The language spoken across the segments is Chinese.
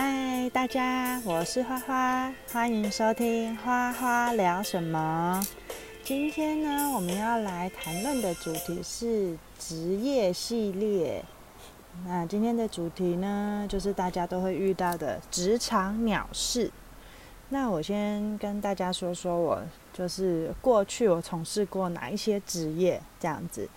嗨，大家，我是花花，欢迎收听花花聊什么。今天呢，我们要来谈论的主题是职业系列。那今天的主题呢，就是大家都会遇到的职场鸟事。那我先跟大家说说我就是过去我从事过哪一些职业这样子。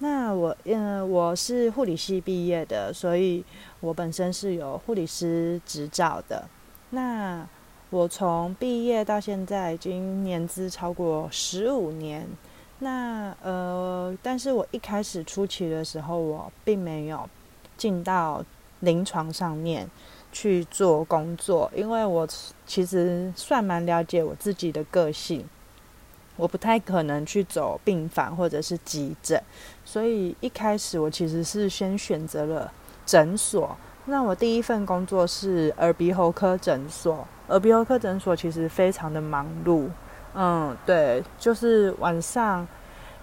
那我嗯，我是护理系毕业的，所以我本身是有护理师执照的。那我从毕业到现在已经年资超过十五年。那呃，但是我一开始初期的时候，我并没有进到临床上面。去做工作，因为我其实算蛮了解我自己的个性，我不太可能去走病房或者是急诊，所以一开始我其实是先选择了诊所。那我第一份工作是耳鼻喉科诊所，耳鼻喉科诊所其实非常的忙碌，嗯，对，就是晚上，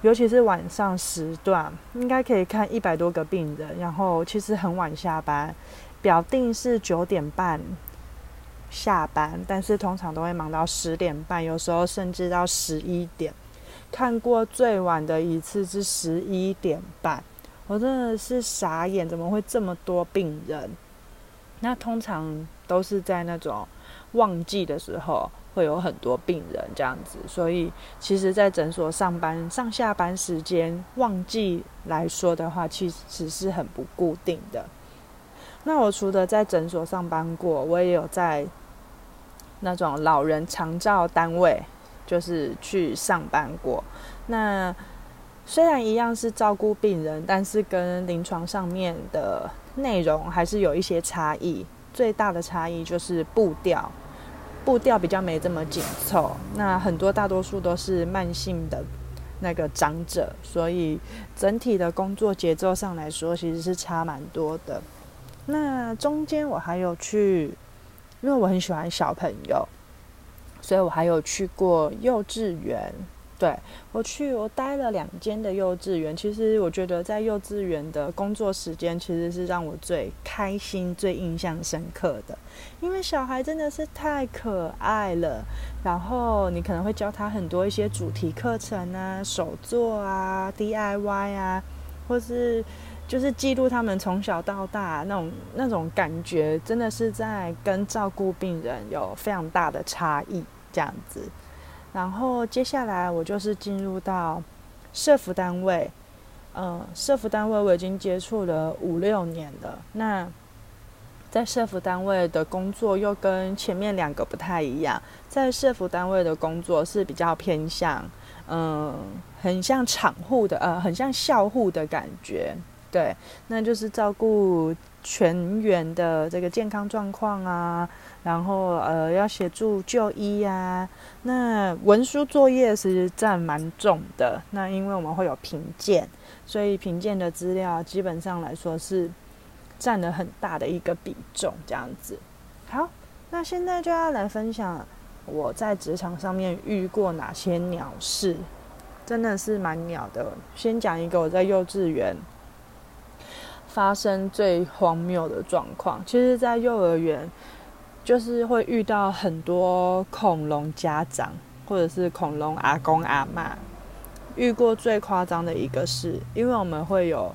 尤其是晚上时段，应该可以看一百多个病人，然后其实很晚下班。表定是九点半下班，但是通常都会忙到十点半，有时候甚至到十一点。看过最晚的一次是十一点半，我真的是傻眼，怎么会这么多病人？那通常都是在那种旺季的时候会有很多病人这样子，所以其实，在诊所上班上下班时间，旺季来说的话，其实是很不固定的。那我除了在诊所上班过，我也有在那种老人长照单位，就是去上班过。那虽然一样是照顾病人，但是跟临床上面的内容还是有一些差异。最大的差异就是步调，步调比较没这么紧凑。那很多大多数都是慢性的那个长者，所以整体的工作节奏上来说，其实是差蛮多的。那中间我还有去，因为我很喜欢小朋友，所以我还有去过幼稚园。对，我去，我待了两间的幼稚园。其实我觉得在幼稚园的工作时间，其实是让我最开心、最印象深刻的，因为小孩真的是太可爱了。然后你可能会教他很多一些主题课程啊、手作啊、DIY 啊，或是。就是记录他们从小到大那种那种感觉，真的是在跟照顾病人有非常大的差异这样子。然后接下来我就是进入到社服单位，嗯，社服单位我已经接触了五六年了。那在社服单位的工作又跟前面两个不太一样，在社服单位的工作是比较偏向，嗯，很像厂户的，呃，很像校户的感觉。对，那就是照顾全员的这个健康状况啊，然后呃要协助就医啊。那文书作业其实占蛮重的。那因为我们会有评鉴，所以评鉴的资料基本上来说是占了很大的一个比重，这样子。好，那现在就要来分享我在职场上面遇过哪些鸟事，真的是蛮鸟的。先讲一个我在幼稚园。发生最荒谬的状况，其实，在幼儿园就是会遇到很多恐龙家长，或者是恐龙阿公阿嬷。遇过最夸张的一个是，因为我们会有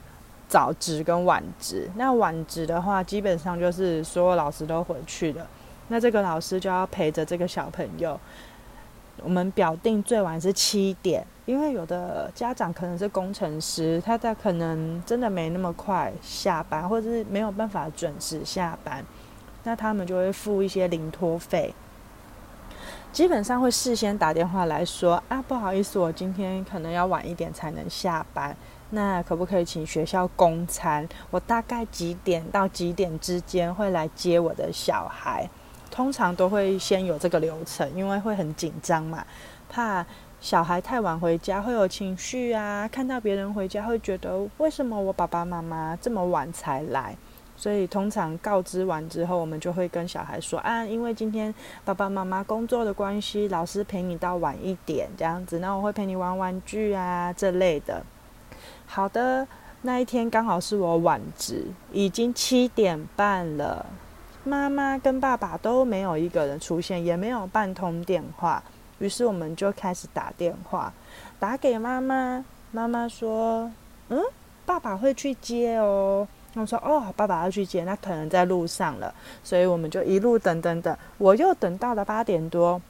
早值跟晚值。那晚值的话，基本上就是所有老师都回去了，那这个老师就要陪着这个小朋友。我们表定最晚是七点。因为有的家长可能是工程师，他在可能真的没那么快下班，或者是没有办法准时下班，那他们就会付一些零托费。基本上会事先打电话来说啊，不好意思，我今天可能要晚一点才能下班，那可不可以请学校供餐？我大概几点到几点之间会来接我的小孩？通常都会先有这个流程，因为会很紧张嘛，怕。小孩太晚回家会有情绪啊，看到别人回家会觉得为什么我爸爸妈妈这么晚才来？所以通常告知完之后，我们就会跟小孩说啊，因为今天爸爸妈妈工作的关系，老师陪你到晚一点这样子，那我会陪你玩玩具啊这类的。好的，那一天刚好是我晚值，已经七点半了，妈妈跟爸爸都没有一个人出现，也没有半通电话。于是我们就开始打电话，打给妈妈。妈妈说：“嗯，爸爸会去接哦。”我说：“哦，爸爸要去接，那可能在路上了。”所以我们就一路等等等，我又等到了八点多。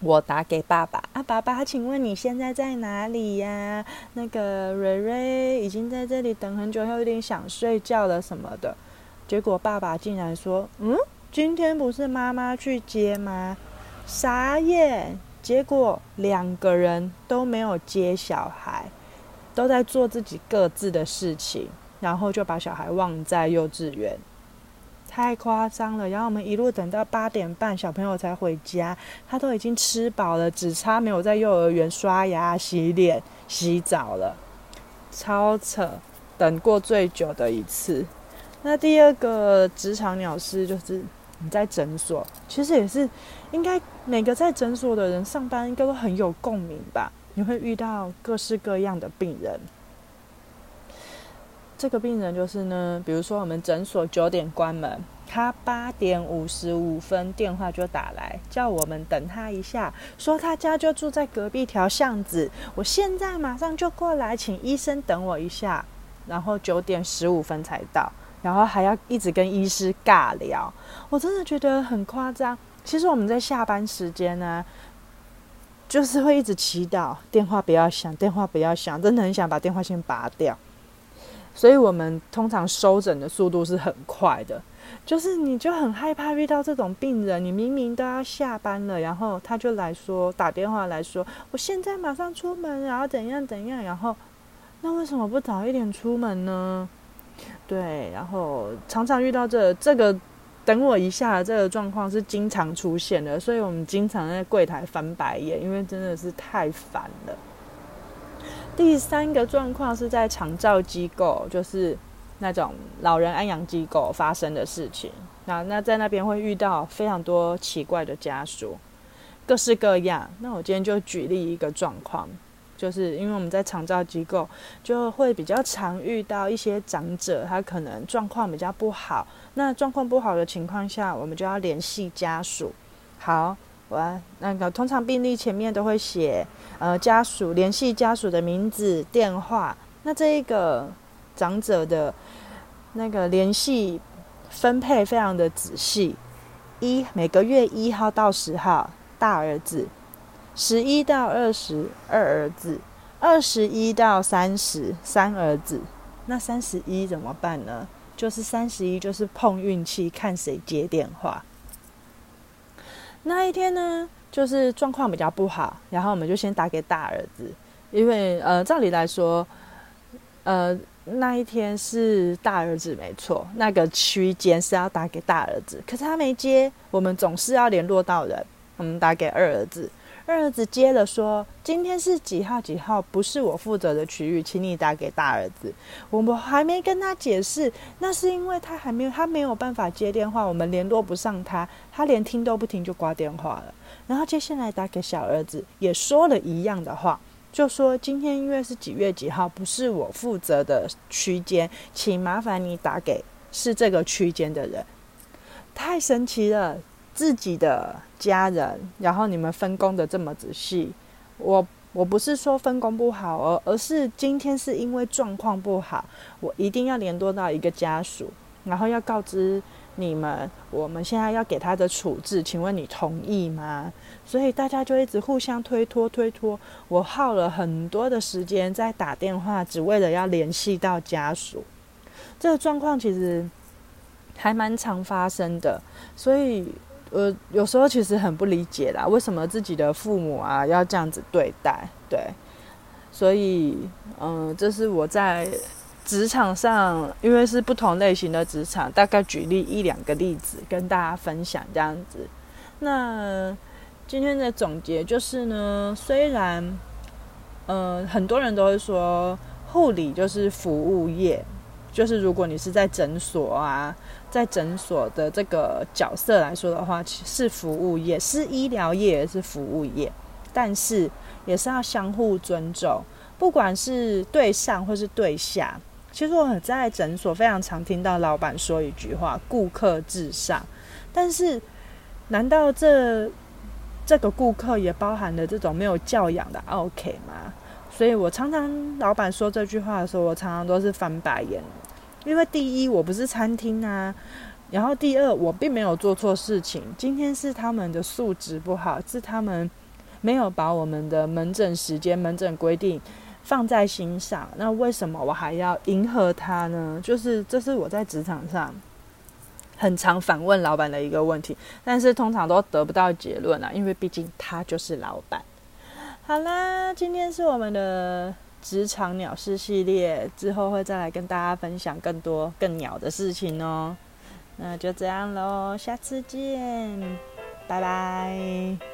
我打给爸爸啊，爸爸，请问你现在在哪里呀？那个瑞瑞已经在这里等很久，他有点想睡觉了什么的。结果爸爸竟然说：“嗯，今天不是妈妈去接吗？”傻眼。结果两个人都没有接小孩，都在做自己各自的事情，然后就把小孩忘在幼稚园。太夸张了！然后我们一路等到八点半，小朋友才回家。他都已经吃饱了，只差没有在幼儿园刷牙、洗脸、洗澡了，超扯！等过最久的一次。那第二个职场鸟事就是你在诊所，其实也是应该每个在诊所的人上班应该都很有共鸣吧？你会遇到各式各样的病人。这个病人就是呢，比如说我们诊所九点关门，他八点五十五分电话就打来，叫我们等他一下，说他家就住在隔壁条巷子，我现在马上就过来，请医生等我一下。然后九点十五分才到，然后还要一直跟医师尬聊，我真的觉得很夸张。其实我们在下班时间呢，就是会一直祈祷电话不要响，电话不要响，真的很想把电话线拔掉。所以我们通常收诊的速度是很快的，就是你就很害怕遇到这种病人，你明明都要下班了，然后他就来说打电话来说，我现在马上出门，然后怎样怎样，然后那为什么不早一点出门呢？对，然后常常遇到这这个等我一下这个状况是经常出现的，所以我们经常在柜台翻白眼，因为真的是太烦了。第三个状况是在长照机构，就是那种老人安养机构发生的事情。那那在那边会遇到非常多奇怪的家属，各式各样。那我今天就举例一个状况，就是因为我们在长照机构就会比较常遇到一些长者，他可能状况比较不好。那状况不好的情况下，我们就要联系家属。好。我那个通常病历前面都会写，呃，家属联系家属的名字、电话。那这一个长者的那个联系分配非常的仔细，一每个月一号到十号大儿子，十一到二十二儿子，二十一到三十三儿子。那三十一怎么办呢？就是三十一就是碰运气，看谁接电话。那一天呢，就是状况比较不好，然后我们就先打给大儿子，因为呃，照理来说，呃，那一天是大儿子没错，那个区间是要打给大儿子，可是他没接，我们总是要联络到人，我们打给二儿子。二儿子接了，说：“今天是几号几号？不是我负责的区域，请你打给大儿子。”我们还没跟他解释，那是因为他还没有，他没有办法接电话，我们联络不上他，他连听都不听就挂电话了。然后接下来打给小儿子，也说了一样的话，就说：“今天因为是几月几号，不是我负责的区间，请麻烦你打给是这个区间的人。”太神奇了。自己的家人，然后你们分工的这么仔细，我我不是说分工不好哦，而是今天是因为状况不好，我一定要联络到一个家属，然后要告知你们，我们现在要给他的处置，请问你同意吗？所以大家就一直互相推脱推脱，我耗了很多的时间在打电话，只为了要联系到家属。这个状况其实还蛮常发生的，所以。呃，有时候其实很不理解啦，为什么自己的父母啊要这样子对待？对，所以，嗯、这是我在职场上，因为是不同类型的职场，大概举例一两个例子跟大家分享这样子。那今天的总结就是呢，虽然，嗯、很多人都会说护理就是服务业。就是如果你是在诊所啊，在诊所的这个角色来说的话，是服务业，是医疗业，也是服务业，但是也是要相互尊重，不管是对上或是对下，其实我在诊所非常常听到老板说一句话：“顾客至上。”但是，难道这这个顾客也包含了这种没有教养的 OK 吗？所以我常常老板说这句话的时候，我常常都是翻白眼。因为第一，我不是餐厅啊；然后第二，我并没有做错事情。今天是他们的素质不好，是他们没有把我们的门诊时间、门诊规定放在心上。那为什么我还要迎合他呢？就是这是我在职场上很常反问老板的一个问题，但是通常都得不到结论啊，因为毕竟他就是老板。好啦，今天是我们的。职场鸟事系列之后会再来跟大家分享更多更鸟的事情哦。那就这样喽，下次见，拜拜。